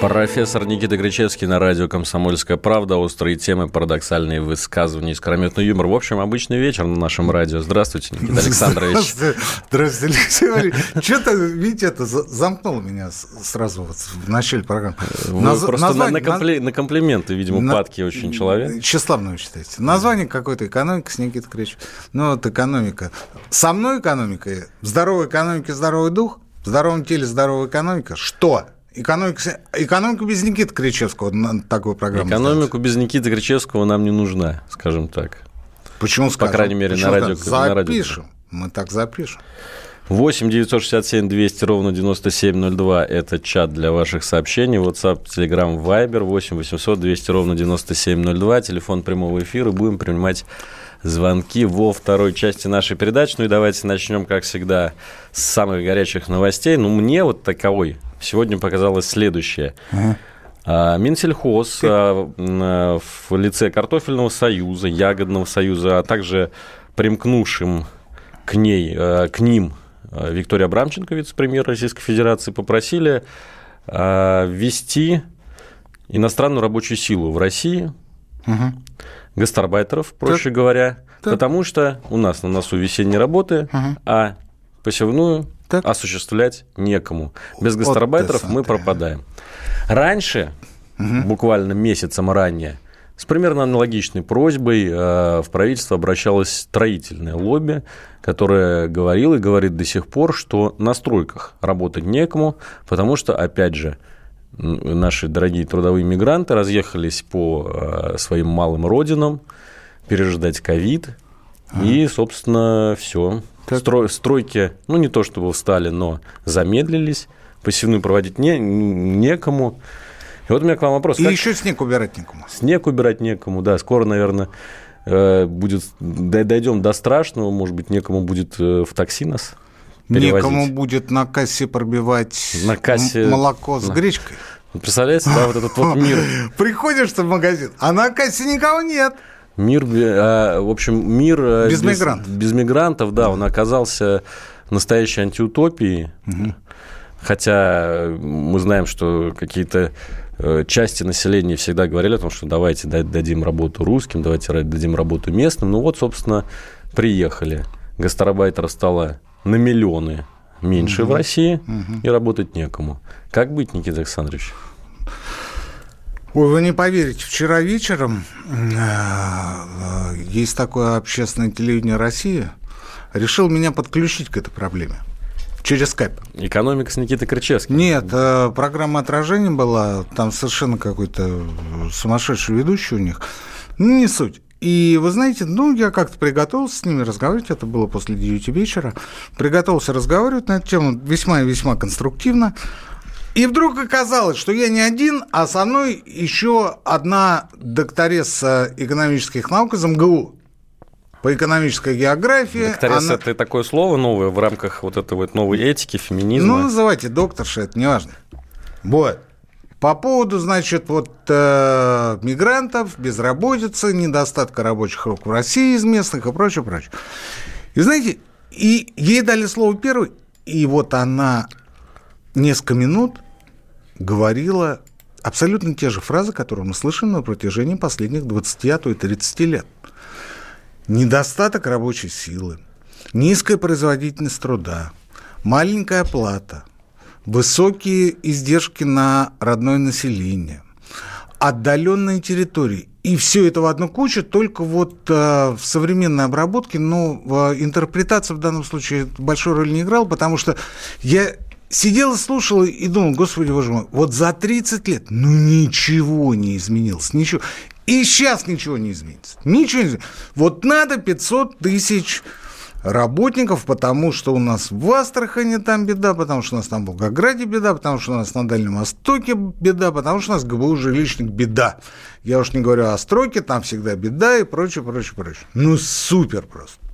Профессор Никита Кричевский на радио «Комсомольская правда». Острые темы, парадоксальные высказывания, искрометный юмор. В общем, обычный вечер на нашем радио. Здравствуйте, Никита Александрович. Здравствуйте, Алексей Валерьевич. Что-то, видите, это за- замкнуло меня сразу вот в начале программы. Вы Наз- просто на, название- на компли- на комплименты, видимо, на- падки очень человек. Тщеславно вы считаете. Название какой-то экономика с Никитой Кричевичем. Ну, вот экономика. Со мной экономика, в здоровой экономике здоровый дух, в здоровом теле здоровая экономика. Что? Экономика, экономика без Никиты Кричевского на такую программу. Экономику без Никиты Кричевского нам не нужна, скажем так. ставить. Почему скажем? крайней мере, на Почему радио- скажем? на радио. Запишем. Мы так запишем. 8 967 200 ровно 9702 – это чат для ваших сообщений. WhatsApp, Telegram, Viber 8 800 200 ровно 9702. Телефон прямого эфира. Будем принимать звонки во второй части нашей передачи. Ну и давайте начнем, как всегда, с самых горячих новостей. Ну, мне вот таковой сегодня показалось следующее. А, Минсельхоз а, а, в лице Картофельного союза, Ягодного союза, а также примкнувшим к ней, к ним Виктория Абрамченко, вице-премьер Российской Федерации, попросили ввести иностранную рабочую силу в России, гастарбайтеров, проще говоря, Так. потому что у нас на носу весенние работы, а посевную Так. осуществлять некому. Без гастарбайтеров мы пропадаем. Раньше, буквально месяцем ранее, с примерно аналогичной просьбой э, в правительство обращалось строительное лобби, которое говорило и говорит до сих пор, что на стройках работать некому, потому что, опять же, наши дорогие трудовые мигранты разъехались по э, своим малым родинам, переждать ковид, и, собственно, все. Так. стройки, ну, не то чтобы встали, но замедлились, посевную проводить не, некому. И вот у меня к вам вопрос. И Как- еще снег убирать некому. Снег убирать некому, да. Скоро, наверное, э, будет дойдем до страшного, может быть, некому будет э, в такси нас перевозить. Некому будет на кассе пробивать На кассе- молоко с на- гречкой. Представляете, да, вот этот вот мир, Приходишь ты в магазин, а на кассе никого нет. Мир, бе- а, в общем, мир э, Без мигрантов. без мигрантов, да, он оказался настоящей антиутопией. Хотя э, мы знаем, что какие-то э, части населения всегда говорили о том, что давайте дадим работу русским, давайте дадим работу местным. Ну вот, собственно, приехали. Гастарбайтеров стало на миллионы меньше в России, и работать некому. Как быть, Никита Александрович? Ой, вы не поверите, вчера вечером э, э, есть такое общественное телевидение России, решил меня подключить к этой проблеме через скайп. Экономика с Никитой Кричевским. Нет, э, программа отражения была, там совершенно какой-то сумасшедший ведущий у них. Ну, не суть. И вы знаете, ну, я как-то приготовился с ними разговаривать, это было после 9 вечера, приготовился разговаривать на эту тему весьма и весьма конструктивно. И вдруг оказалось, что я не один, а со мной еще одна докторесса экономических наук из МГУ по экономической географии. Докторесса Она- это такое слово новое в рамках вот этой вот новой этики, феминизма. Ну, называйте докторша, это не важно. Вот. По поводу, значит, вот э, мигрантов, безработицы, недостатка рабочих рук в России из местных и прочее, прочее. И знаете, и ей дали слово первой, и вот она несколько минут говорила абсолютно те же фразы, которые мы слышим на протяжении последних 20, а то и 30 лет. Недостаток рабочей силы, низкая производительность труда, маленькая оплата, высокие издержки на родное население, отдаленные территории. И все это в одну кучу, только вот э, в современной обработке, ну, в интерпретация в данном случае большой роли не играла, потому что я сидел слушал и думал, господи, боже мой, вот за 30 лет, ну, ничего не изменилось, ничего. И сейчас ничего не изменится. Ничего не изменится. Вот надо 500 тысяч работников, потому что у нас в Астрахани там беда, потому что у нас там в Волгограде беда, потому что у нас на Дальнем Востоке беда, потому что у нас ГБУ жилищник беда. Я уж не говорю о стройке, там всегда беда и прочее, прочее, прочее. Ну, супер просто.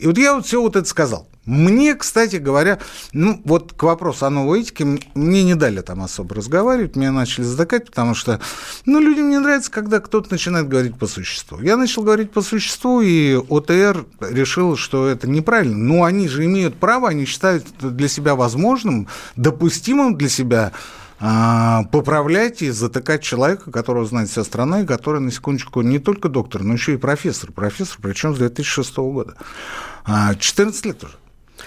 И вот я вот все вот это сказал. Мне, кстати говоря, ну, вот к вопросу о новой этике, мне не дали там особо разговаривать, меня начали затыкать, потому что, ну, людям не нравится, когда кто-то начинает говорить по существу. Я начал говорить по существу, и ОТР решил, что это неправильно. Ну, они же имеют право, они считают для себя возможным, допустимым для себя а, поправлять и затыкать человека, которого знает вся страна, и который, на секундочку, не только доктор, но еще и профессор. Профессор, причем с 2006 года. 14 а, лет уже.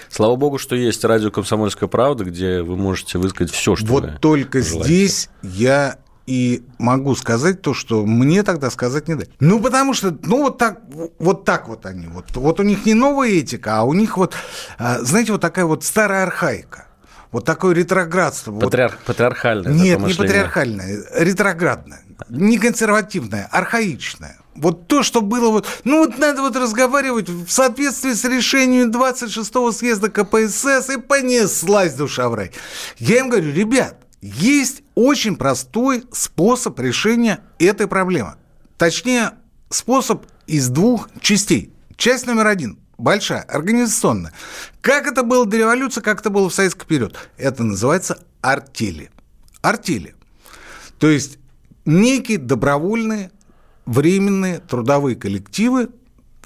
Слава богу, что есть радио «Комсомольская правда», где вы можете высказать все, что вот вы только желаете. здесь я и могу сказать то, что мне тогда сказать не дать. Ну, потому что, ну, вот так вот, так вот они. Вот, вот у них не новая этика, а у них вот, а, знаете, вот такая вот старая архаика. Вот такое ретроградство. Патриар... Вот... Патриархальное. Нет, не патриархальное, ретроградное. Не консервативное, архаичное. Вот то, что было вот... Ну, вот надо вот разговаривать в соответствии с решением 26-го съезда КПСС, и понеслась душа в рай. Я им говорю, ребят, есть очень простой способ решения этой проблемы. Точнее, способ из двух частей. Часть номер один большая, организационная. Как это было до революции, как это было в советский период? Это называется артели. Артели. То есть некие добровольные временные трудовые коллективы,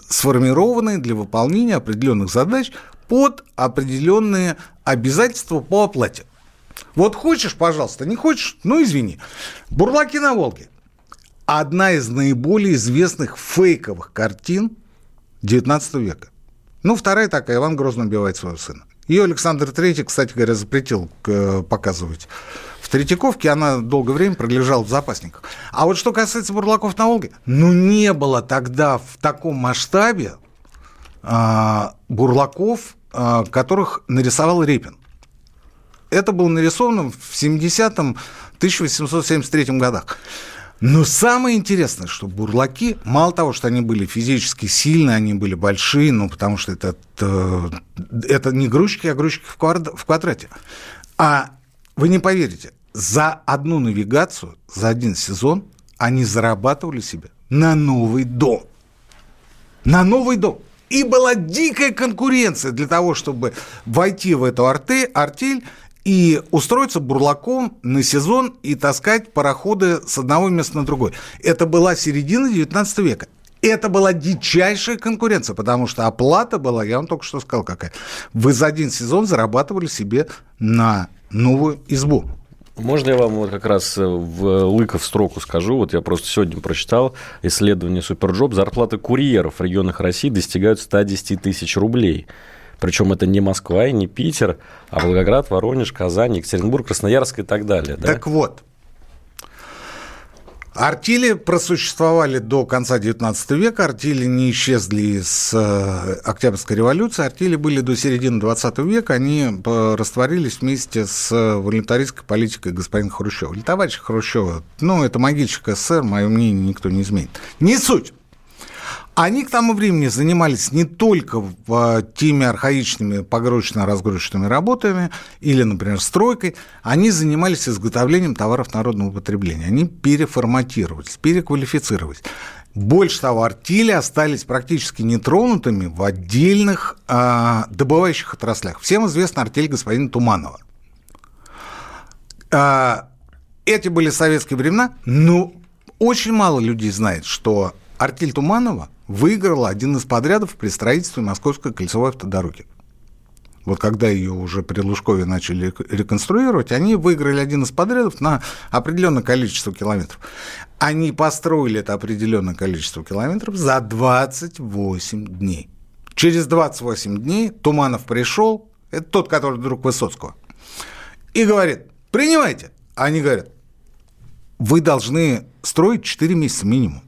сформированные для выполнения определенных задач под определенные обязательства по оплате. Вот хочешь, пожалуйста, не хочешь, ну извини. Бурлаки на Волге. Одна из наиболее известных фейковых картин XIX века. Ну, вторая такая, Иван Грозный убивает своего сына. Ее Александр III, кстати говоря, запретил э, показывать в Третьяковке она долгое время пролежала в запасниках. А вот что касается бурлаков на Волге, ну не было тогда в таком масштабе а, бурлаков, а, которых нарисовал Репин. Это было нарисовано в 70-м, 1873 годах. Но самое интересное, что бурлаки, мало того, что они были физически сильные, они были большие, ну, потому что это, это, это не грузчики, а грузчики в, квадрате. А вы не поверите, за одну навигацию, за один сезон они зарабатывали себе на новый дом. На новый дом. И была дикая конкуренция для того, чтобы войти в эту арте, артель и устроиться бурлаком на сезон и таскать пароходы с одного места на другой. Это была середина 19 века. Это была дичайшая конкуренция, потому что оплата была, я вам только что сказал, какая. Вы за один сезон зарабатывали себе на новую избу. Можно я вам вот как раз э, в лыков строку скажу? Вот я просто сегодня прочитал исследование SuperJob. Зарплаты курьеров в регионах России достигают 110 тысяч рублей. Причем это не Москва и не Питер, а Волгоград, Воронеж, Казань, Екатеринбург, Красноярск и так далее. Да? Так вот, Артели просуществовали до конца XIX века, артели не исчезли с э, Октябрьской революции, артели были до середины XX века, они растворились вместе с волонтаристской политикой господина Хрущева. Или товарища Хрущева, ну, это могильщик СССР, мое мнение никто не изменит. Не суть. Они к тому времени занимались не только в, теми архаичными погрузочно-разгрузочными работами или, например, стройкой, они занимались изготовлением товаров народного потребления. Они переформатировались, переквалифицировались. Больше того, артели остались практически нетронутыми в отдельных э, добывающих отраслях. Всем известна артель господина Туманова. Э, эти были советские времена, но очень мало людей знает, что артель Туманова выиграла один из подрядов при строительстве Московской кольцевой автодороги. Вот когда ее уже при Лужкове начали реконструировать, они выиграли один из подрядов на определенное количество километров. Они построили это определенное количество километров за 28 дней. Через 28 дней Туманов пришел, это тот, который друг Высоцкого, и говорит, принимайте. Они говорят, вы должны строить 4 месяца минимум.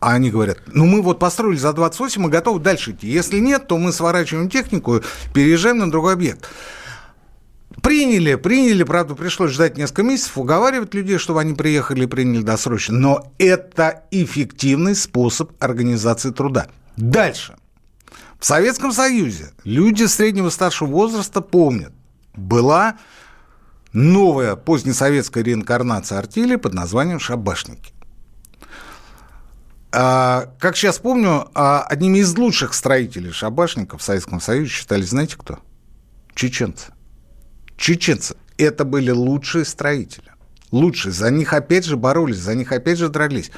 А они говорят, ну мы вот построили за 28, мы готовы дальше идти. Если нет, то мы сворачиваем технику, переезжаем на другой объект. Приняли, приняли, правда, пришлось ждать несколько месяцев, уговаривать людей, чтобы они приехали и приняли досрочно. Но это эффективный способ организации труда. Дальше. В Советском Союзе люди среднего старшего возраста помнят, была новая позднесоветская реинкарнация артели под названием «Шабашники». А, как сейчас помню, а, одними из лучших строителей шабашников в Советском Союзе считали, знаете кто? Чеченцы. Чеченцы. Это были лучшие строители. Лучшие. За них опять же боролись, за них опять же дрались.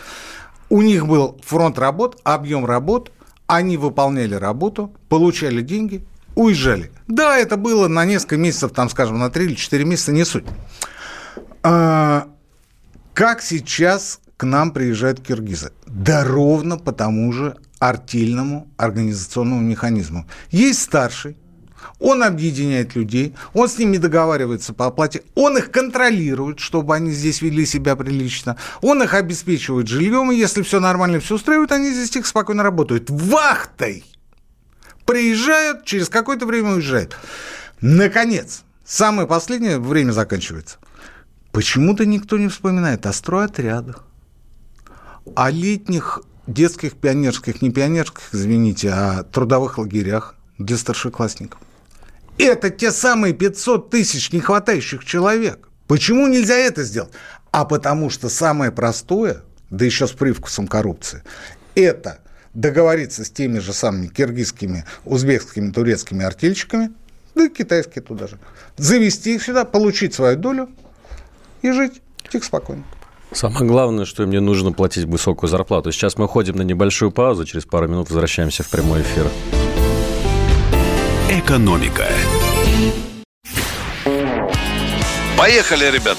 У них был фронт работ, объем работ, они выполняли работу, получали деньги, уезжали. Да, это было на несколько месяцев, там, скажем, на 3 или 4 месяца, не суть. А, как сейчас к нам приезжают киргизы? Да ровно по тому же артельному организационному механизму. Есть старший, он объединяет людей, он с ними договаривается по оплате, он их контролирует, чтобы они здесь вели себя прилично, он их обеспечивает жильем, и если все нормально, все устраивает, они здесь тихо спокойно работают. Вахтой! Приезжают, через какое-то время уезжают. Наконец, самое последнее время заканчивается. Почему-то никто не вспоминает о стройотрядах, о летних детских пионерских, не пионерских, извините, а трудовых лагерях для старшеклассников. Это те самые 500 тысяч нехватающих человек. Почему нельзя это сделать? А потому что самое простое, да еще с привкусом коррупции, это договориться с теми же самыми киргизскими, узбекскими, турецкими артельщиками, да и китайские туда же, завести их сюда, получить свою долю и жить тихо, спокойно. Самое главное, что мне нужно платить высокую зарплату. Сейчас мы уходим на небольшую паузу, через пару минут возвращаемся в прямой эфир. Экономика. Поехали, ребят!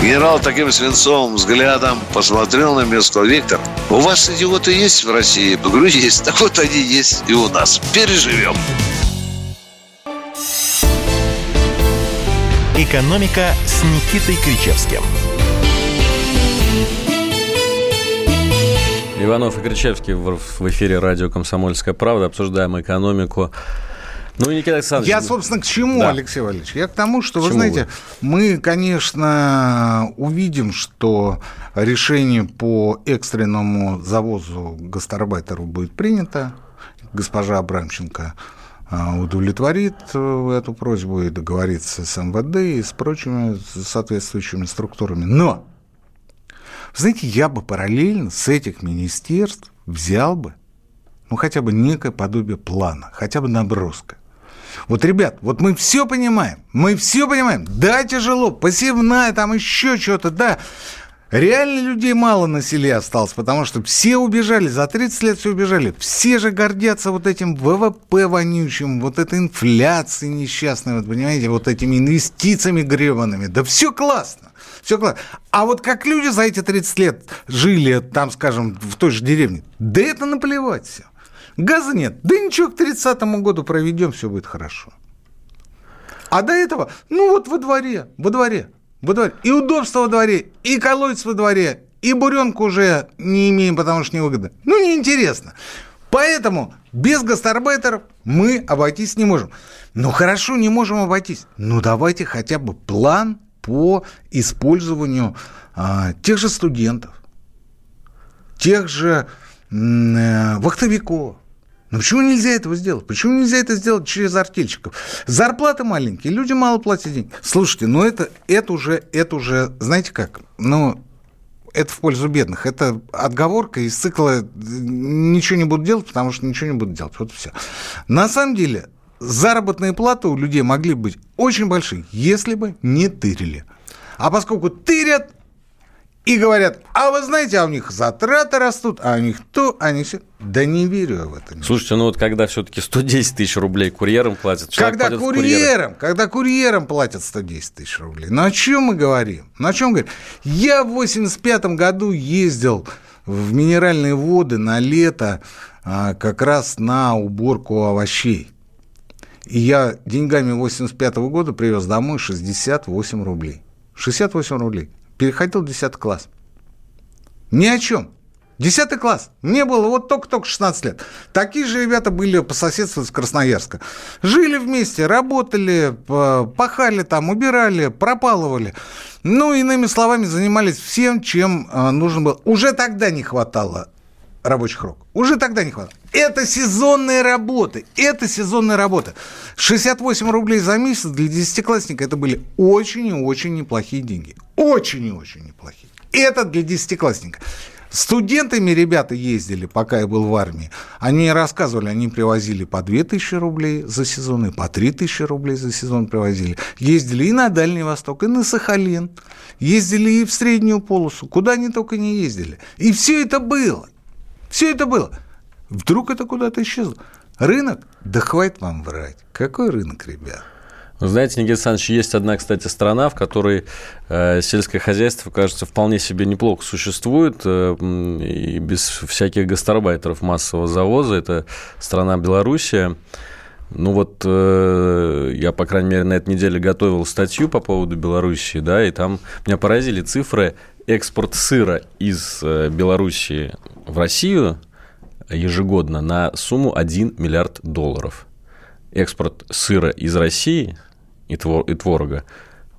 Генерал таким свинцовым взглядом посмотрел на меня и сказал, Виктор, у вас идиоты есть в России? Я говорю, есть. Так вот они есть и у нас. Переживем. «Экономика» с Никитой Кричевским. Иванов и Кричевский в в эфире радио «Комсомольская правда». Обсуждаем экономику. Ну, Никита Александрович... Я, собственно, к чему, Да. Алексей Валерьевич? Я к тому, что, К вы знаете, мы, конечно, увидим, что решение по экстренному завозу гастарбайтеров будет принято. Госпожа Абрамченко а, удовлетворит э, эту просьбу и договорится с МВД и с прочими соответствующими структурами. Но, вы знаете, я бы параллельно с этих министерств взял бы ну, хотя бы некое подобие плана, хотя бы наброска. Вот, ребят, вот мы все понимаем, мы все понимаем. Да, тяжело, посевная, там еще что-то, да. Реально людей мало на селе осталось, потому что все убежали, за 30 лет все убежали. Все же гордятся вот этим ВВП вонючим, вот этой инфляцией несчастной, вот понимаете, вот этими инвестициями гребаными. Да все классно, все классно. А вот как люди за эти 30 лет жили, там, скажем, в той же деревне, да это наплевать все. Газа нет, да ничего, к 30 году проведем, все будет хорошо. А до этого, ну вот во дворе, во дворе, во дворе. И удобство во дворе, и колодец во дворе, и буренку уже не имеем, потому что невыгодно. Ну, неинтересно. Поэтому без гастарбайтеров мы обойтись не можем. Ну, хорошо, не можем обойтись. Ну, давайте хотя бы план по использованию а, тех же студентов, тех же э, вахтовиков. Ну почему нельзя этого сделать? Почему нельзя это сделать через артельщиков? Зарплаты маленькие, люди мало платят денег. Слушайте, ну это, это, уже, это уже, знаете как, ну, это в пользу бедных. Это отговорка из цикла «ничего не буду делать, потому что ничего не буду делать». Вот все. На самом деле, заработные платы у людей могли быть очень большие, если бы не тырили. А поскольку тырят, и говорят, а вы знаете, а у них затраты растут, а у них то, а они все. Да не верю я в это. Слушайте, ну вот когда все-таки 110 тысяч рублей курьерам платят, Когда курьерам, когда курьерам платят 110 тысяч рублей. Ну о чем мы говорим? Ну о чем говорим? Я в 85 году ездил в минеральные воды на лето а, как раз на уборку овощей. И я деньгами 85 года привез домой 68 рублей. 68 рублей. Переходил в 10 класс. Ни о чем. Десятый класс. Мне было вот только-только 16 лет. Такие же ребята были по соседству из Красноярска. Жили вместе, работали, пахали там, убирали, пропалывали. Ну, иными словами, занимались всем, чем э, нужно было. Уже тогда не хватало рабочих рук. Уже тогда не хватало. Это сезонные работы. Это сезонные работы. 68 рублей за месяц для десятиклассника это были очень и очень неплохие деньги. Очень и очень неплохие. Это для десятиклассника. Студентами ребята ездили, пока я был в армии. Они рассказывали, они привозили по 2000 рублей за сезон, и по 3000 рублей за сезон привозили. Ездили и на Дальний Восток, и на Сахалин. Ездили и в Среднюю полосу. Куда они только не ездили. И все это было. Все это было. Вдруг это куда-то исчезло. Рынок? Да хватит вам врать. Какой рынок, ребят? Вы знаете, Никита Александрович, есть одна, кстати, страна, в которой э, сельское хозяйство, кажется, вполне себе неплохо существует, э, и без всяких гастарбайтеров массового завоза. Это страна Белоруссия. Ну вот э, я, по крайней мере, на этой неделе готовил статью по поводу Белоруссии, да, и там меня поразили цифры экспорт сыра из э, Белоруссии в Россию ежегодно на сумму 1 миллиард долларов. Экспорт сыра из России и, твор, и творога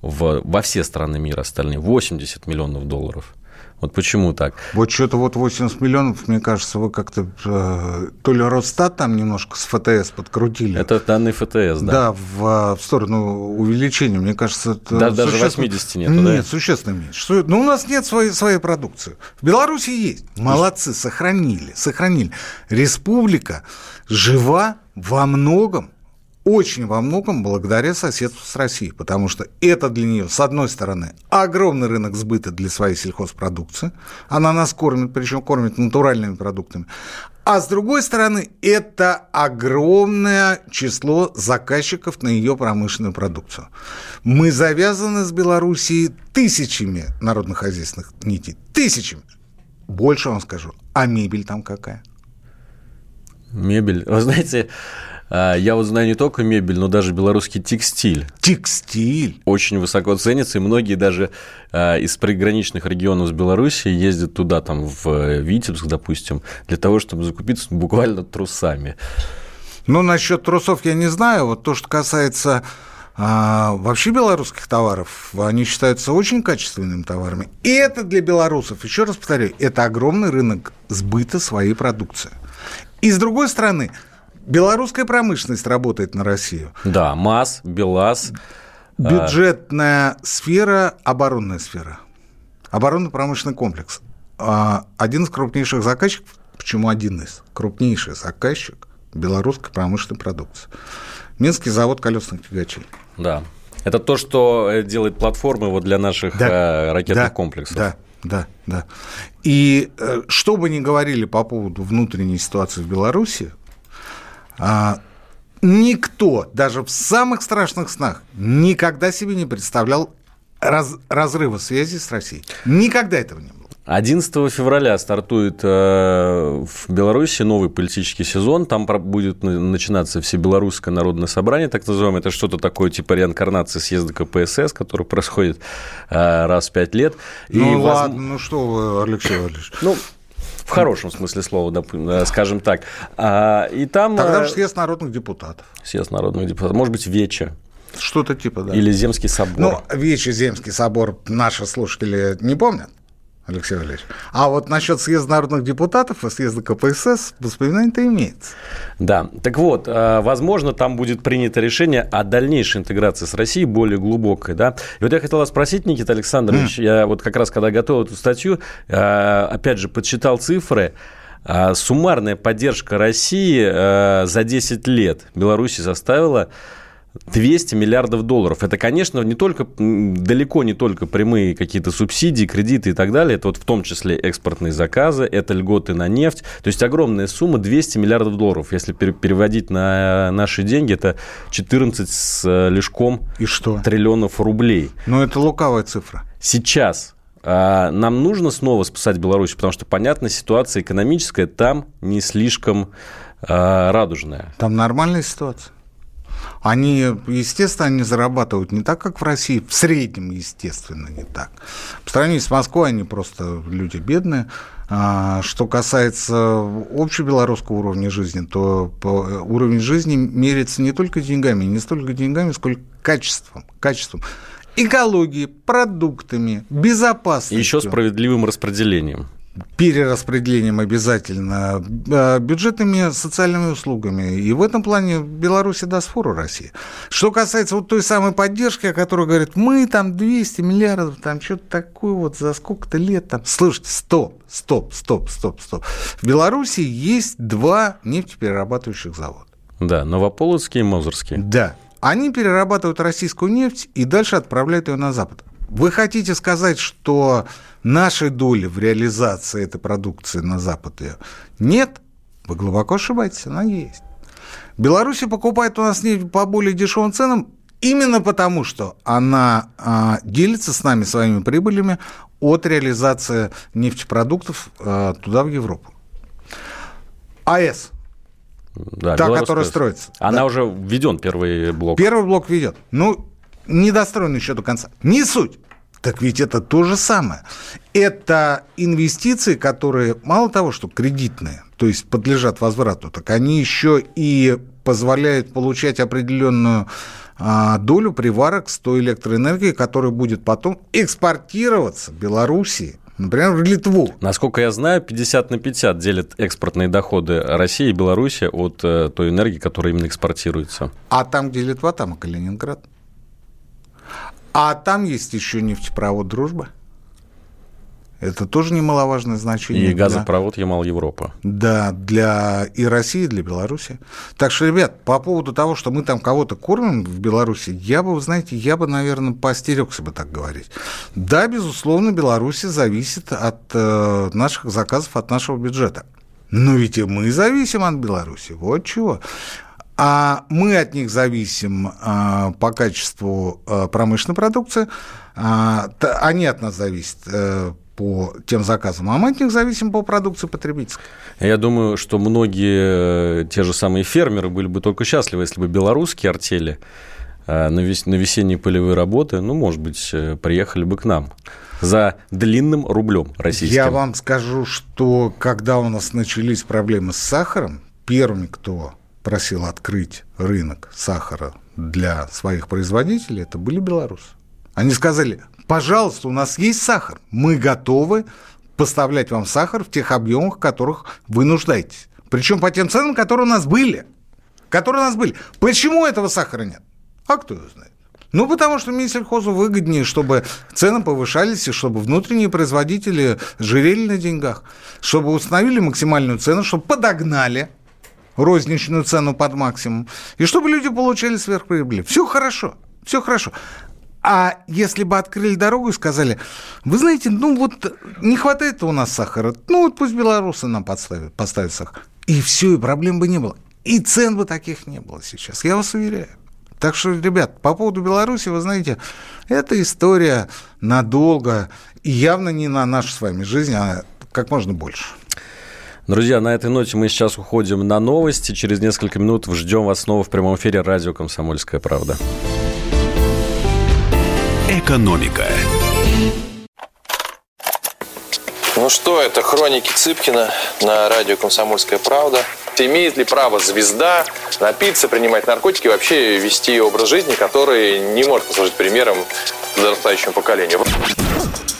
во все страны мира остальные 80 миллионов долларов. Вот почему так? Вот что-то вот 80 миллионов, мне кажется, вы как-то э, то ли Росстат там немножко с ФТС подкрутили. Это данные ФТС, да? Да, в, в сторону увеличения, мне кажется, это да, даже 80 нету, нет, да? Нет, существенно меньше. Но ну, у нас нет своей, своей продукции. В Беларуси есть. Молодцы, сохранили, сохранили. Республика жива во многом очень во многом благодаря соседству с Россией, потому что это для нее, с одной стороны, огромный рынок сбыта для своей сельхозпродукции, она нас кормит, причем кормит натуральными продуктами, а с другой стороны, это огромное число заказчиков на ее промышленную продукцию. Мы завязаны с Белоруссией тысячами народно-хозяйственных нитей, тысячами. Больше вам скажу, а мебель там какая? Мебель. Вы знаете, я вот знаю не только мебель, но даже белорусский текстиль. Текстиль? Очень высоко ценится, и многие даже а, из приграничных регионов с Белоруссией ездят туда, там, в Витебск, допустим, для того, чтобы закупиться буквально трусами. Ну, насчет трусов я не знаю. Вот то, что касается а, вообще белорусских товаров, они считаются очень качественными товарами. И это для белорусов, еще раз повторяю, это огромный рынок сбыта своей продукции. И с другой стороны, Белорусская промышленность работает на Россию. Да, МАЗ, БелАЗ. А, Бюджетная сфера, оборонная сфера. Оборонно-промышленный комплекс. А, один из крупнейших заказчиков, почему один из, крупнейший заказчик белорусской промышленной продукции. Минский завод колесных тягачей. Да. Это то, что э, делает платформы вот для наших да, э, ракетных да, комплексов. Да, да, да. И э, что бы ни говорили по поводу внутренней ситуации в Беларуси, никто, даже в самых страшных снах, никогда себе не представлял раз, разрыва связи с Россией. Никогда этого не было. 11 февраля стартует э, в Беларуси новый политический сезон. Там будет начинаться Всебелорусское народное собрание, так называемое. Это что-то такое типа реинкарнации съезда КПСС, который происходит э, раз в пять лет. Ну И ладно, воз... ну что вы, Алексей Валерьевич. Ну, в хорошем смысле слова, э, скажем так. А, и там... Тогда же съезд народных депутатов. Съезд народных депутатов. Может быть, Вече. Что-то типа, да. Или Земский собор. Ну, Вече, Земский собор наши слушатели не помнят. Алексей Валерьевич. А вот насчет съезда народных депутатов и съезда КПСС воспоминания-то имеется. Да. Так вот, э, возможно, там будет принято решение о дальнейшей интеграции с Россией, более глубокой. Да? И вот я хотел вас спросить, Никита Александрович, mm. я вот как раз, когда готовил эту статью, э, опять же, подсчитал цифры, э, Суммарная поддержка России за 10 лет Беларуси составила 200 миллиардов долларов. Это, конечно, не только, далеко не только прямые какие-то субсидии, кредиты и так далее. Это вот в том числе экспортные заказы, это льготы на нефть. То есть огромная сумма 200 миллиардов долларов. Если переводить на наши деньги, это 14 с э, лишком и что? триллионов рублей. Ну, это лукавая цифра. Сейчас а, нам нужно снова спасать Беларусь, потому что, понятно, ситуация экономическая там не слишком а, радужная. Там нормальная ситуация. Они, естественно, они зарабатывают не так, как в России, в среднем, естественно, не так. По сравнению с Москвой они просто люди бедные. А, что касается общебелорусского уровня жизни, то уровень жизни меряется не только деньгами, не столько деньгами, сколько качеством. качеством экологией, продуктами, безопасностью. И еще справедливым распределением перераспределением обязательно, а, бюджетными социальными услугами. И в этом плане Беларусь даст фору России. Что касается вот той самой поддержки, о которой говорят, мы там 200 миллиардов, там что-то такое вот за сколько-то лет там. Слушайте, стоп, стоп, стоп, стоп, стоп. В Беларуси есть два нефтеперерабатывающих завода. Да, Новополоцкий и Мозырский. Да. Они перерабатывают российскую нефть и дальше отправляют ее на Запад. Вы хотите сказать, что нашей доли в реализации этой продукции на Запад ее нет? Вы глубоко ошибаетесь, она есть. Беларусь покупает у нас нефть по более дешевым ценам именно потому, что она а, делится с нами своими прибылями от реализации нефтепродуктов а, туда, в Европу. АЭС. Да, та, которая строится. Она да. уже введен, первый блок. Первый блок ведет. Ну, недостроен еще до конца. Не суть. Так ведь это то же самое. Это инвестиции, которые мало того, что кредитные, то есть подлежат возврату, так они еще и позволяют получать определенную а, долю приварок с той электроэнергией, которая будет потом экспортироваться Белоруссии например, в Литву. Насколько я знаю, 50 на 50 делят экспортные доходы России и Беларуси от э, той энергии, которая именно экспортируется. А там, где Литва, там и Калининград. А там есть еще нефтепровод «Дружба». Это тоже немаловажное значение. И газопровод для... Ямал-Европа. Да, для и России, и для Беларуси. Так что, ребят, по поводу того, что мы там кого-то кормим в Беларуси, я бы, вы знаете, я бы, наверное, поостерегся бы так говорить. Да, безусловно, Беларусь зависит от э, наших заказов, от нашего бюджета. Но ведь и мы зависим от Беларуси. Вот чего а мы от них зависим а, по качеству а, промышленной продукции, а, они от нас зависят э, по тем заказам, а мы от них зависим по продукции потребительской. Я думаю, что многие э, те же самые фермеры были бы только счастливы, если бы белорусские артели э, на, вес, на весенние полевые работы, ну, может быть, приехали бы к нам за длинным рублем российским. Я вам скажу, что когда у нас начались проблемы с сахаром, первыми, кто просил открыть рынок сахара для своих производителей, это были белорусы. Они сказали, пожалуйста, у нас есть сахар, мы готовы поставлять вам сахар в тех объемах, в которых вы нуждаетесь. Причем по тем ценам, которые у нас были. Которые у нас были. Почему этого сахара нет? А кто его знает? Ну, потому что Минсельхозу выгоднее, чтобы цены повышались, и чтобы внутренние производители жирели на деньгах, чтобы установили максимальную цену, чтобы подогнали розничную цену под максимум, и чтобы люди получали сверхприбыль. Все хорошо, все хорошо. А если бы открыли дорогу и сказали, вы знаете, ну вот не хватает у нас сахара, ну вот пусть белорусы нам подставят, поставят сахар. И все, и проблем бы не было. И цен бы таких не было сейчас, я вас уверяю. Так что, ребят, по поводу Беларуси, вы знаете, это история надолго и явно не на нашу с вами жизнь, а как можно больше. Друзья, на этой ноте мы сейчас уходим на новости. Через несколько минут ждем вас снова в прямом эфире радио «Комсомольская правда». Экономика. Ну что, это хроники Цыпкина на радио «Комсомольская правда». Имеет ли право звезда напиться, принимать наркотики и вообще вести образ жизни, который не может послужить примером подрастающему поколению?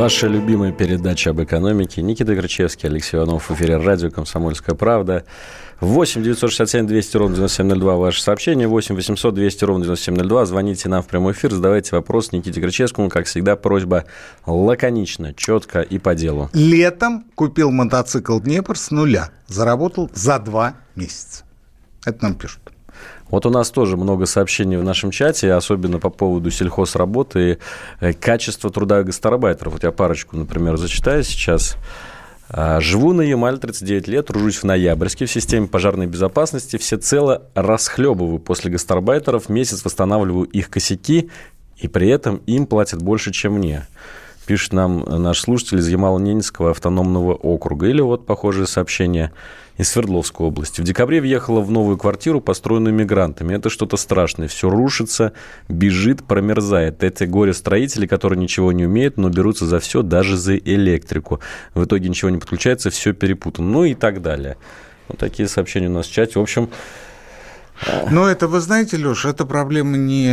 Ваша любимая передача об экономике. Никита Крычевский, Алексей Иванов, в эфире радио «Комсомольская правда». 8 967 200 ровно 9702 ваше сообщение. 8 800 200 ровно 9702. Звоните нам в прямой эфир, задавайте вопрос Никите Крычевскому. Как всегда, просьба лаконично, четко и по делу. Летом купил мотоцикл «Днепр» с нуля. Заработал за два месяца. Это нам пишут. Вот у нас тоже много сообщений в нашем чате, особенно по поводу сельхозработы и э, качества труда гастарбайтеров. Вот я парочку, например, зачитаю сейчас. А, Живу на Ямаль 39 лет, тружусь в Ноябрьске в системе пожарной безопасности. Всецело расхлебываю после гастарбайтеров, месяц восстанавливаю их косяки, и при этом им платят больше, чем мне. Пишет нам наш слушатель из Ямало-Ненецкого автономного округа. Или вот похожее сообщение – из Свердловской области. В декабре въехала в новую квартиру, построенную мигрантами. Это что-то страшное. Все рушится, бежит, промерзает. Это горе-строители, которые ничего не умеют, но берутся за все, даже за электрику. В итоге ничего не подключается, все перепутано. Ну и так далее. Вот такие сообщения у нас в чате. В общем, но это, вы знаете, Леша, это проблема не,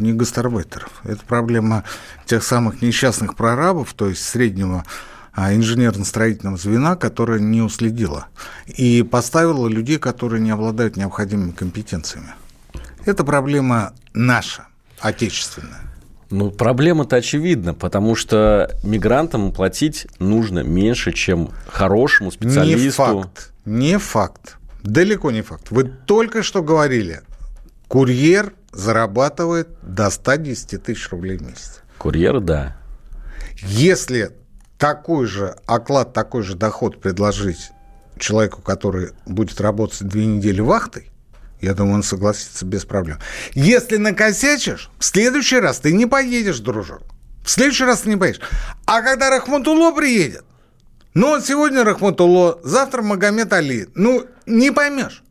не гастарбайтеров. Это проблема тех самых несчастных прорабов, то есть среднего а, инженерно-строительного звена, которая не уследила и поставила людей, которые не обладают необходимыми компетенциями. Это проблема наша, отечественная. Ну, проблема-то очевидна, потому что мигрантам платить нужно меньше, чем хорошему специалисту. Не факт, не факт, далеко не факт. Вы только что говорили, курьер зарабатывает до 110 тысяч рублей в месяц. Курьер, да. Если такой же оклад, такой же доход предложить человеку, который будет работать две недели вахтой, я думаю, он согласится без проблем. Если накосячишь, в следующий раз ты не поедешь, дружок. В следующий раз ты не поедешь. А когда Рахматулло приедет, ну, он сегодня Рахматулло, завтра Магомед Али. Ну, не поймешь.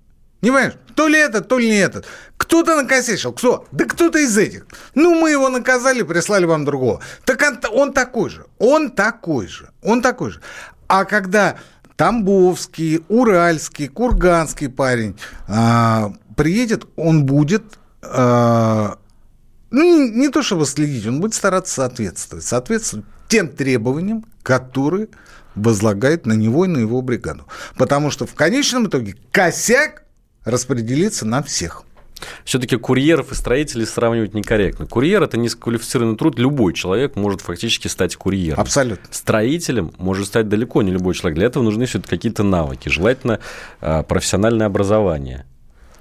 Не понимаешь? То ли этот, то ли не этот. Кто-то накосячил. Кто? Да кто-то из этих. Ну, мы его наказали, прислали вам другого. Так он, он такой же. Он такой же. Он такой же. А когда Тамбовский, Уральский, Курганский парень а, приедет, он будет... Ну, не, не то чтобы следить, он будет стараться соответствовать. Соответствовать тем требованиям, которые возлагает на него и на его бригаду. Потому что в конечном итоге косяк распределиться на всех. Все-таки курьеров и строителей сравнивать некорректно. Курьер – это низкоквалифицированный труд. Любой человек может фактически стать курьером. Абсолютно. Строителем может стать далеко не любой человек. Для этого нужны все-таки какие-то навыки. Желательно а, профессиональное образование.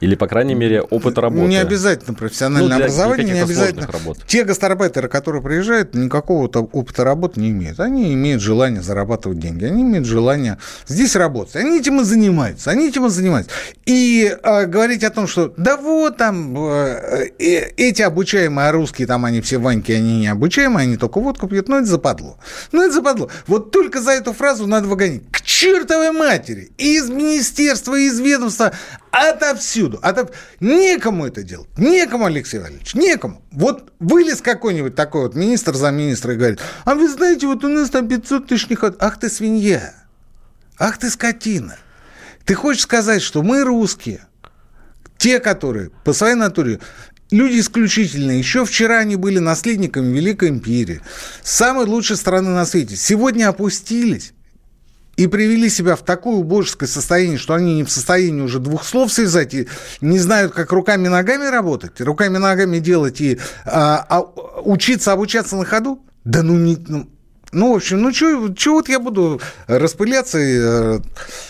Или, по крайней мере, опыт работы. Не обязательно профессиональное ну, образование, не обязательно. Работ. Те гастарбайтеры, которые приезжают, никакого опыта работы не имеют. Они имеют желание зарабатывать деньги, они имеют желание здесь работать. Они этим и занимаются, они этим и занимаются. И э, говорить о том, что да вот там э, э, эти обучаемые, а русские там они все ваньки, они не обучаемые, они только водку пьют, ну это западло. Ну это западло. Вот только за эту фразу надо выгонять. К чертовой матери! Из министерства, из ведомства, отовсюду. Отов... Некому это делать. Некому, Алексей Валерьевич, некому. Вот вылез какой-нибудь такой вот министр за министра и говорит, а вы знаете, вот у нас там 500 тысяч не хватает. Ах ты свинья! Ах ты скотина! Ты хочешь сказать, что мы русские, те, которые по своей натуре люди исключительные. Еще вчера они были наследниками Великой империи, самой лучшей страны на свете. Сегодня опустились и привели себя в такое убожеское состояние, что они не в состоянии уже двух слов связать и не знают, как руками и ногами работать, руками и ногами делать и а, а, учиться обучаться на ходу? Да ну не... Ну, ну в общем, ну что вот я буду распыляться и э,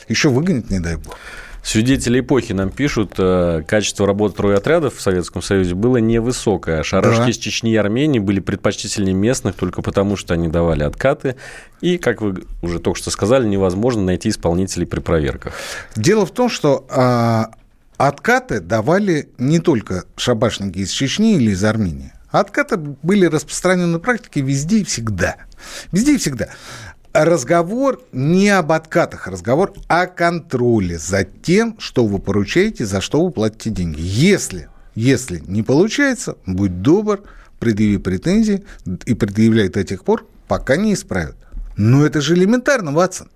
еще выгонять, не дай бог. Свидетели эпохи нам пишут, э, качество работы отрядов в Советском Союзе было невысокое. Шарашки да. из Чечни и Армении были предпочтительнее местных только потому, что они давали откаты. И, как вы уже только что сказали, невозможно найти исполнителей при проверках. Дело в том, что а, откаты давали не только шабашники из Чечни или из Армении. Откаты были распространены на практике везде и всегда. Везде и всегда разговор не об откатах, разговор о контроле за тем, что вы поручаете, за что вы платите деньги. Если, если не получается, будь добр, предъяви претензии и предъявляй до тех пор, пока не исправят. Ну, это же элементарно, Ватсон.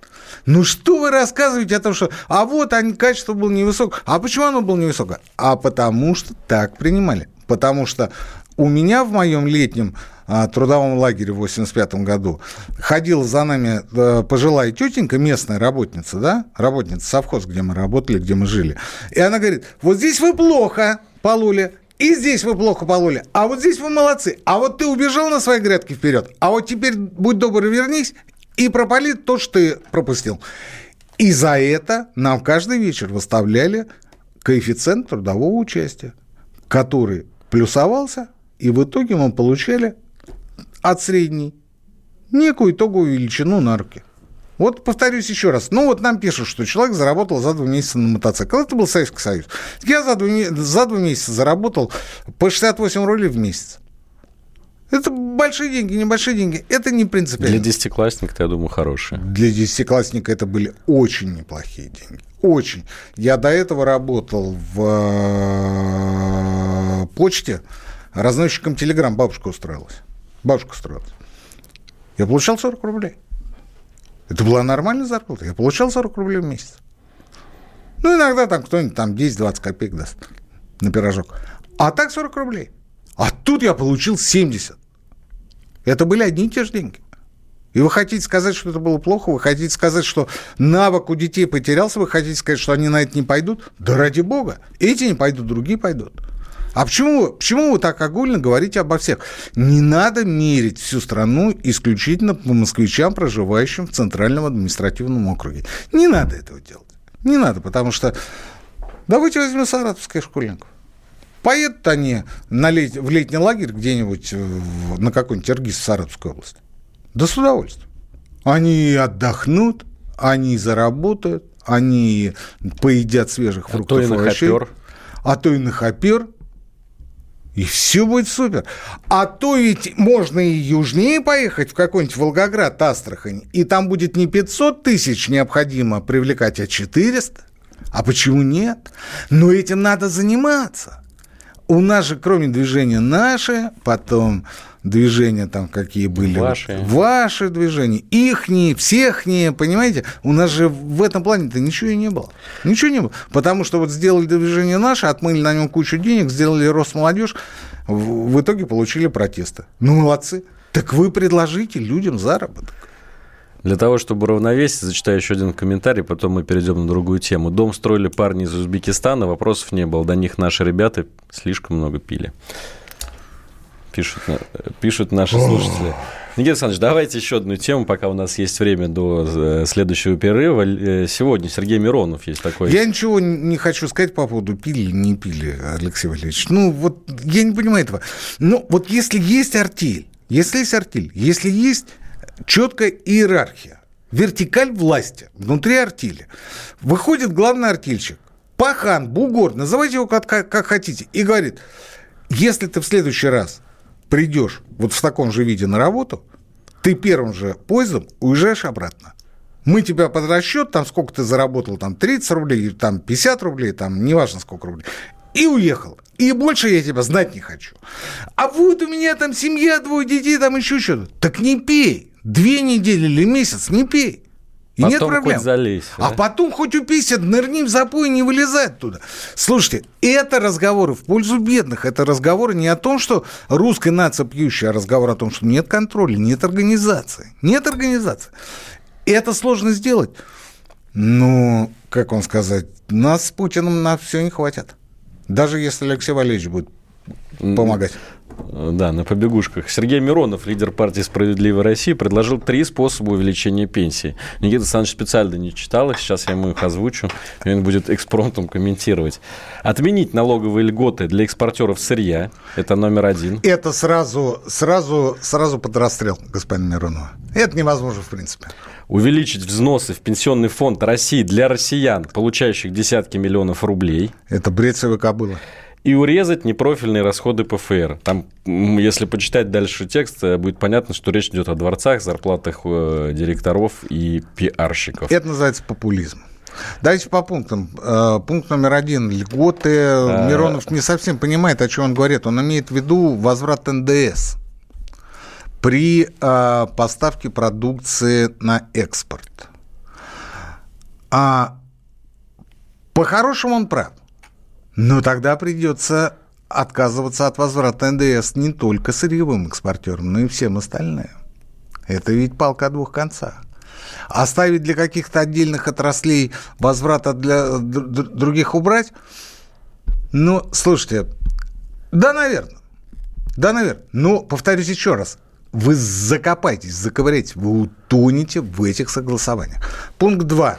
Ну, что вы рассказываете о том, что... А вот они, качество было невысокое. А почему оно было невысокое? А потому что так принимали. Потому что у меня в моем летнем а, трудовом лагере в 85 году ходила за нами э, пожилая тетенька, местная работница, да, работница совхоз, где мы работали, где мы жили. И она говорит, вот здесь вы плохо пололи, и здесь вы плохо пололи, а вот здесь вы молодцы, а вот ты убежал на своей грядке вперед, а вот теперь, будь добр, вернись и пропали то, что ты пропустил. И за это нам каждый вечер выставляли коэффициент трудового участия, который плюсовался, и в итоге мы получали от средней некую итоговую величину на руки. Вот повторюсь еще раз. Ну, вот нам пишут, что человек заработал за два месяца на мотоцикл. Это был Советский Союз. Я за два, за два месяца заработал по 68 рублей в месяц. Это большие деньги, небольшие деньги. Это не принципиально. Для десятиклассника, я думаю, хорошие. Для десятиклассника это были очень неплохие деньги. Очень. Я до этого работал в э, почте разносчиком телеграмм. Бабушка устроилась. Бабушка устроилась. Я получал 40 рублей. Это была нормальная зарплата. Я получал 40 рублей в месяц. Ну, иногда там кто-нибудь там 10-20 копеек даст на пирожок. А так 40 рублей. А тут я получил 70. Это были одни и те же деньги. И вы хотите сказать, что это было плохо? Вы хотите сказать, что навык у детей потерялся? Вы хотите сказать, что они на это не пойдут? Да ради бога. Эти не пойдут, другие пойдут. А почему, почему вы так огульно говорите обо всех? Не надо мерить всю страну исключительно по москвичам, проживающим в Центральном административном округе. Не надо этого делать. Не надо, потому что... Давайте возьмем саратовских школьников. Поедут они на лет... в летний лагерь где-нибудь на какой-нибудь Иргиз в Саратовской области. Да с удовольствием. Они отдохнут, они заработают, они поедят свежих фруктов а то и овощей. Хопер. А то и на хопер. И все будет супер. А то ведь можно и южнее поехать в какой-нибудь Волгоград, Астрахань, и там будет не 500 тысяч необходимо привлекать, а 400. А почему нет? Но этим надо заниматься. У нас же, кроме движения наши, потом движения там какие были. Ваши. Ваши движения, ихние, всехние, понимаете? У нас же в этом плане-то ничего и не было. Ничего не было. Потому что вот сделали движение наше, отмыли на нем кучу денег, сделали рост молодежь, в, в итоге получили протесты. Ну, молодцы. Так вы предложите людям заработок. Для того, чтобы равновесить, зачитаю еще один комментарий, потом мы перейдем на другую тему. Дом строили парни из Узбекистана, вопросов не было. До них наши ребята слишком много пили пишут, пишут наши слушатели. Никита Александрович, давайте еще одну тему, пока у нас есть время до э, следующего перерыва. Э, сегодня Сергей Миронов есть такой. Я ничего не хочу сказать по поводу пили или не пили, Алексей Валерьевич. Ну, вот я не понимаю этого. Но вот если есть артель, если есть артель, если есть четкая иерархия, вертикаль власти внутри артели, выходит главный артельщик, пахан, бугор, называйте его как, как, как хотите, и говорит, если ты в следующий раз придешь вот в таком же виде на работу, ты первым же поездом уезжаешь обратно. Мы тебя под расчет, там сколько ты заработал, там 30 рублей, там 50 рублей, там неважно сколько рублей, и уехал. И больше я тебя знать не хочу. А вот у меня там семья, двое детей, там еще что-то. Так не пей. Две недели или месяц не пей. И потом нет проблем. Хоть залезь, а да? потом хоть упейся, нырни в запой и не вылезай оттуда. Слушайте, это разговоры в пользу бедных. Это разговоры не о том, что русская нация пьющая, а разговор о том, что нет контроля, нет организации. Нет организации. Это сложно сделать. Ну, как вам сказать, нас с Путиным на все не хватит. Даже если Алексей Валерьевич будет помогать. Да, на побегушках. Сергей Миронов, лидер партии «Справедливая Россия», предложил три способа увеличения пенсии. Никита Александрович специально не читал их, сейчас я ему их озвучу, и он будет экспромтом комментировать. Отменить налоговые льготы для экспортеров сырья, это номер один. Это сразу, сразу, сразу под расстрел, господин Миронов. Это невозможно, в принципе. Увеличить взносы в пенсионный фонд России для россиян, получающих десятки миллионов рублей. Это бред кобыла и урезать непрофильные расходы ПФР. Там, если почитать дальше текст, э, будет понятно, что речь идет о дворцах, зарплатах э, директоров и пиарщиков. Это называется популизм. Давайте по пунктам. Э, пункт номер один. Льготы. А... Миронов не совсем понимает, о чем он говорит. Он имеет в виду возврат НДС при поставке продукции на экспорт. А по-хорошему он прав. Но тогда придется отказываться от возврата НДС не только сырьевым экспортерам, но и всем остальным. Это ведь палка о двух концах. Оставить для каких-то отдельных отраслей возврата для других убрать? Ну, слушайте, да, наверное. Да, наверное. Но, повторюсь еще раз, вы закопаетесь, заковыряетесь, вы утонете в этих согласованиях. Пункт 2.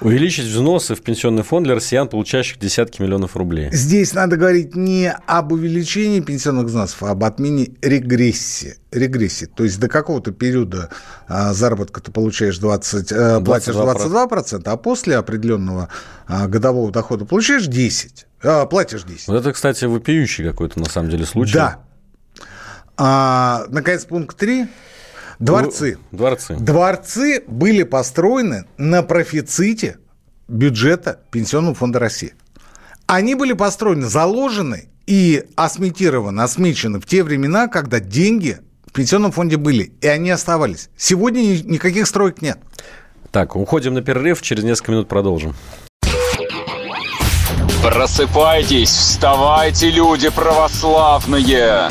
Увеличить взносы в пенсионный фонд для россиян, получающих десятки миллионов рублей. Здесь надо говорить не об увеличении пенсионных взносов, а об отмене регрессии. регрессии. То есть до какого-то периода а, заработка ты получаешь 20, а, платишь 22%, а после определенного а, годового дохода получаешь 10, а, платишь 10. Вот это, кстати, вопиющий какой-то на самом деле случай. Да. А, наконец, пункт 3. Дворцы. Дворцы. Дворцы были построены на профиците бюджета Пенсионного фонда России. Они были построены, заложены и осметированы, осмечены в те времена, когда деньги в Пенсионном фонде были, и они оставались. Сегодня никаких строек нет. Так, уходим на перерыв, через несколько минут продолжим. Просыпайтесь, вставайте, люди православные!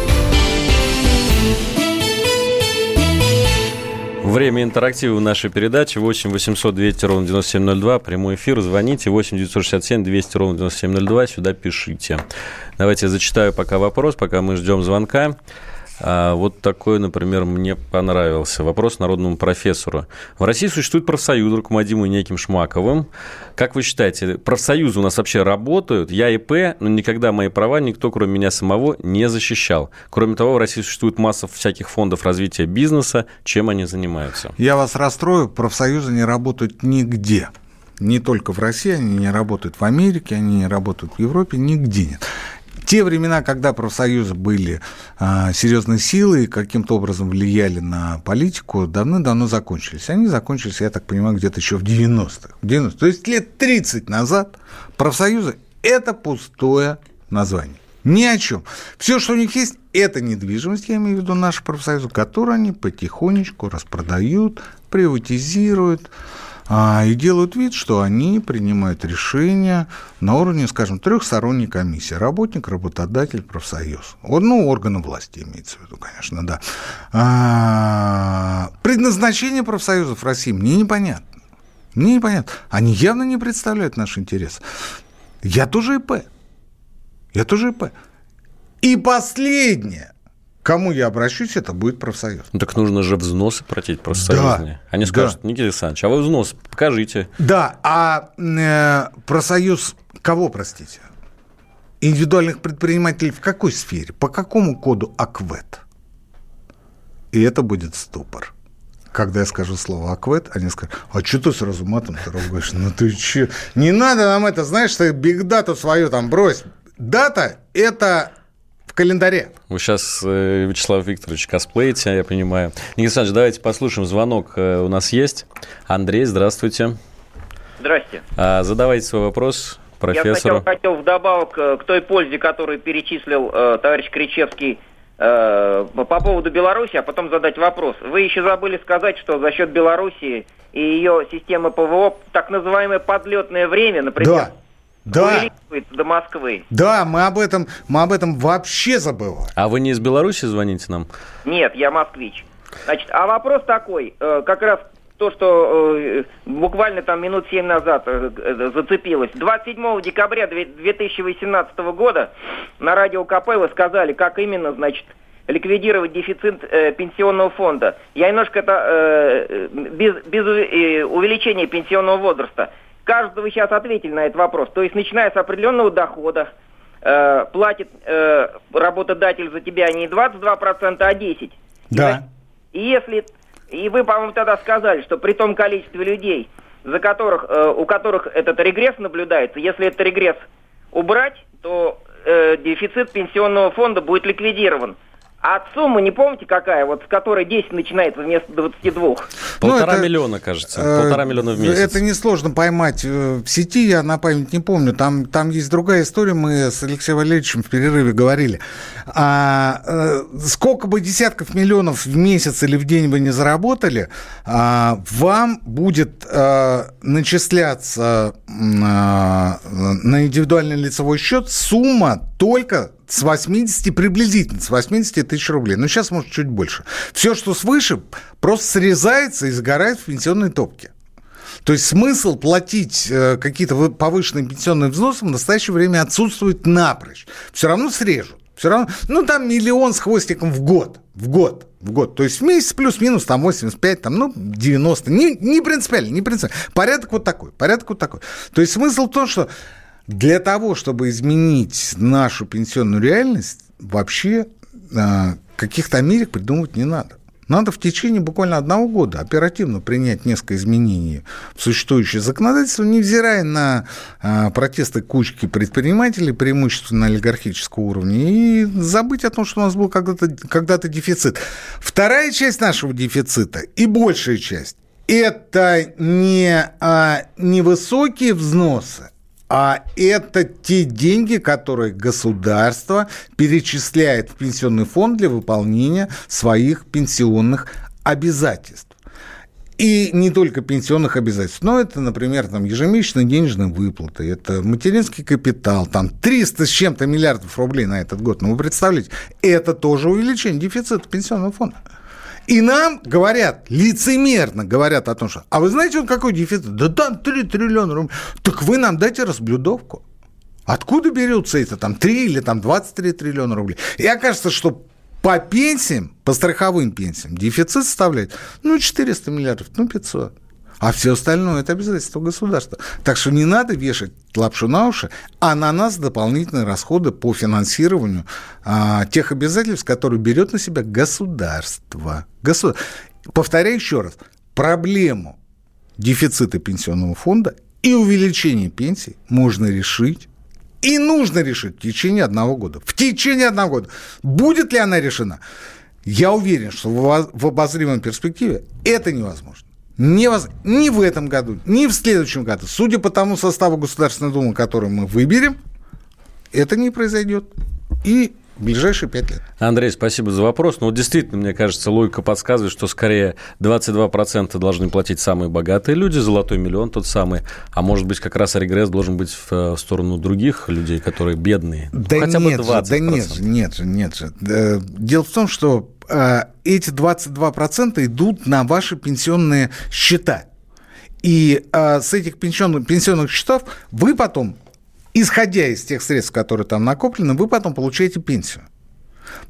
Время интерактива в нашей передаче 8 800 200 ровно 9702. Прямой эфир. Звоните 8 967 200 ровно 9702. Сюда пишите. Давайте я зачитаю пока вопрос, пока мы ждем звонка. А вот такой, например, мне понравился. Вопрос народному профессору. В России существует профсоюз, руководимый неким Шмаковым. Как вы считаете, профсоюзы у нас вообще работают? Я ИП, но никогда мои права никто, кроме меня самого, не защищал. Кроме того, в России существует масса всяких фондов развития бизнеса. Чем они занимаются? Я вас расстрою. Профсоюзы не работают нигде не только в России, они не работают в Америке, они не работают в Европе, нигде нет те времена, когда профсоюзы были а, серьезной силой и каким-то образом влияли на политику, давно-давно закончились. Они закончились, я так понимаю, где-то еще в 90-х. 90 То есть лет 30 назад профсоюзы – это пустое название. Ни о чем. Все, что у них есть, это недвижимость, я имею в виду наши профсоюзы, которую они потихонечку распродают, приватизируют, и делают вид, что они принимают решения на уровне, скажем, трехсторонней комиссии. Работник, работодатель, профсоюз. Ну, органы власти имеется в виду, конечно, да. А, предназначение профсоюзов в России мне непонятно. Мне непонятно. Они явно не представляют наш интерес. Я тоже ИП. Я тоже ИП. И последнее кому я обращусь, это будет профсоюз. Ну, так нужно же взносы платить профсоюзные. Да, Они скажут, да. Никита Александрович, а вы взнос покажите. Да, а э, профсоюз кого, простите? Индивидуальных предпринимателей в какой сфере? По какому коду АКВЭД? И это будет ступор. Когда я скажу слово «аквет», они скажут, а что ты сразу матом говоришь? Ну ты че? Не надо нам это, знаешь, ты бигдату свою там брось. Дата – это в календаре. Вы сейчас, э, Вячеслав Викторович, косплеите, я понимаю. Никита Александрович, давайте послушаем. Звонок э, у нас есть. Андрей, здравствуйте. Здрасте. А, задавайте свой вопрос профессору. Я сначала хотел вдобавок э, к той пользе, которую перечислил э, товарищ Кричевский э, по поводу Беларуси, а потом задать вопрос. Вы еще забыли сказать, что за счет Беларуси и ее системы ПВО так называемое подлетное время, например, да да. до Москвы. Да, мы об этом, мы об этом вообще забываем. А вы не из Беларуси звоните нам? Нет, я москвич. Значит, а вопрос такой, э, как раз то, что э, буквально там минут семь назад э, зацепилось. 27 декабря 2018 года на радио КП вы сказали, как именно, значит, ликвидировать дефицит э, пенсионного фонда. Я немножко это э, без, без увеличения пенсионного возраста. Вы сейчас ответили на этот вопрос. То есть, начиная с определенного дохода, э, платит э, работодатель за тебя не 22%, а 10%. Да. И если... И вы, по-моему, тогда сказали, что при том количестве людей, за которых, э, у которых этот регресс наблюдается, если этот регресс убрать, то э, дефицит пенсионного фонда будет ликвидирован. А от суммы не помните какая, вот с которой 10 начинается вместо 22? Полтора Ну, это, миллиона, кажется. Э, Полтора миллиона в месяц. Это несложно поймать э, в сети, я на память не помню. Там, там есть другая история, мы с Алексеем Валерьевичем в перерыве говорили. А, э, сколько бы десятков миллионов в месяц или в день вы не заработали, а, вам будет а, начисляться а, на индивидуальный лицевой счет сумма только с 80, приблизительно с 80 тысяч рублей. Ну, сейчас, может, чуть больше. Все, что свыше, просто срезается и сгорает в пенсионной топке. То есть смысл платить э, какие-то вы- повышенные пенсионные взносы в настоящее время отсутствует напрочь. Все равно срежут. Все равно, ну, там миллион с хвостиком в год. В год. В год. То есть в месяц плюс-минус там 85, там, ну, 90. Не, не принципиально, не принципиально. Порядок вот такой. Порядок вот такой. То есть смысл в том, что для того, чтобы изменить нашу пенсионную реальность, вообще а, каких-то Америк придумывать не надо. Надо в течение буквально одного года оперативно принять несколько изменений в существующее законодательство, невзирая на а, протесты кучки предпринимателей, преимущественно олигархического уровня, и забыть о том, что у нас был когда-то когда дефицит. Вторая часть нашего дефицита и большая часть – это не а, невысокие взносы, а это те деньги, которые государство перечисляет в пенсионный фонд для выполнения своих пенсионных обязательств. И не только пенсионных обязательств, но это, например, там, ежемесячные денежные выплаты, это материнский капитал, там 300 с чем-то миллиардов рублей на этот год. Ну, вы представляете, это тоже увеличение дефицита пенсионного фонда. И нам говорят, лицемерно говорят о том, что, а вы знаете, он какой дефицит? Да там 3 триллиона рублей. Так вы нам дайте разблюдовку. Откуда берется это там 3 или там 23 триллиона рублей? И окажется, что по пенсиям, по страховым пенсиям, дефицит составляет, ну, 400 миллиардов, ну, 500. А все остальное – это обязательство государства. Так что не надо вешать лапшу на уши, а на нас дополнительные расходы по финансированию а, тех обязательств, которые берет на себя государство. Государ... Повторяю еще раз. Проблему дефицита пенсионного фонда и увеличения пенсий можно решить и нужно решить в течение одного года. В течение одного года. Будет ли она решена? Я уверен, что в обозримой перспективе это невозможно. Невоз... Ни в этом году, ни в следующем году. Судя по тому составу Государственной Думы, который мы выберем, это не произойдет. И в ближайшие пять лет. Андрей, спасибо за вопрос. Ну, вот действительно, мне кажется, логика подсказывает, что скорее 22% должны платить самые богатые люди, золотой миллион тот самый, а может быть, как раз регресс должен быть в, в сторону других людей, которые бедные. Да ну, хотя нет бы 20%. Же, да нет же, нет же, нет же. Дело в том, что э, эти 22% идут на ваши пенсионные счета. И э, с этих пенсионных, пенсионных счетов вы потом исходя из тех средств, которые там накоплены, вы потом получаете пенсию.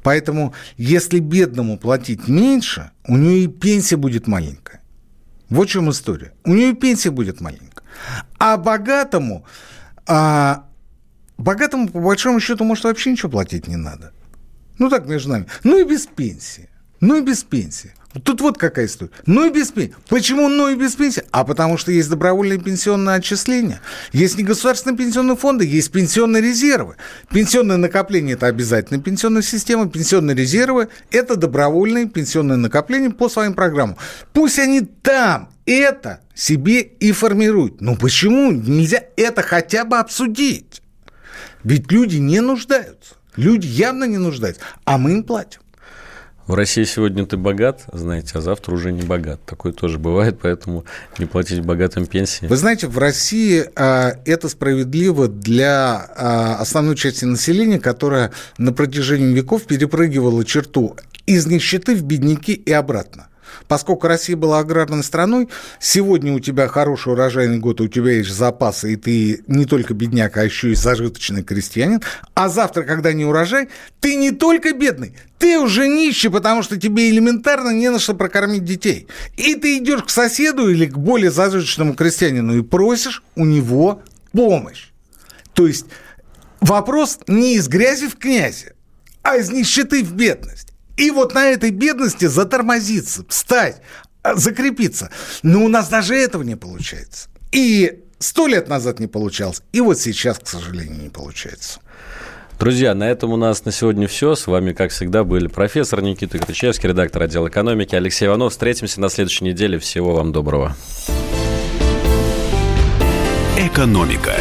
Поэтому, если бедному платить меньше, у нее и пенсия будет маленькая. Вот в чем история. У нее и пенсия будет маленькая. А богатому, а, богатому, по большому счету, может, вообще ничего платить не надо. Ну, так между нами. Ну, и без пенсии. Ну, и без пенсии. Тут вот какая история. Ну и без пенсии. Почему ну и без пенсии? А потому что есть добровольные пенсионные отчисления. Есть негосударственные пенсионные фонды, есть пенсионные резервы. Пенсионные накопления – это обязательная пенсионная система. Пенсионные резервы – это добровольные пенсионные накопления по своим программам. Пусть они там это себе и формируют. Но почему нельзя это хотя бы обсудить? Ведь люди не нуждаются. Люди явно не нуждаются, а мы им платим. В России сегодня ты богат, знаете, а завтра уже не богат. Такое тоже бывает, поэтому не платить богатым пенсии. Вы знаете, в России а, это справедливо для а, основной части населения, которая на протяжении веков перепрыгивала черту из нищеты в бедняки и обратно. Поскольку Россия была аграрной страной, сегодня у тебя хороший урожайный год, у тебя есть запасы, и ты не только бедняк, а еще и зажиточный крестьянин. А завтра, когда не урожай, ты не только бедный, ты уже нищий, потому что тебе элементарно не на что прокормить детей. И ты идешь к соседу или к более зажиточному крестьянину и просишь у него помощь. То есть вопрос не из грязи в князи, а из нищеты в бедность. И вот на этой бедности затормозиться, встать, а, закрепиться. Но у нас даже этого не получается. И сто лет назад не получалось, и вот сейчас, к сожалению, не получается. Друзья, на этом у нас на сегодня все. С вами, как всегда, были профессор Никита Кричевский, редактор отдела экономики Алексей Иванов. Встретимся на следующей неделе. Всего вам доброго. Экономика.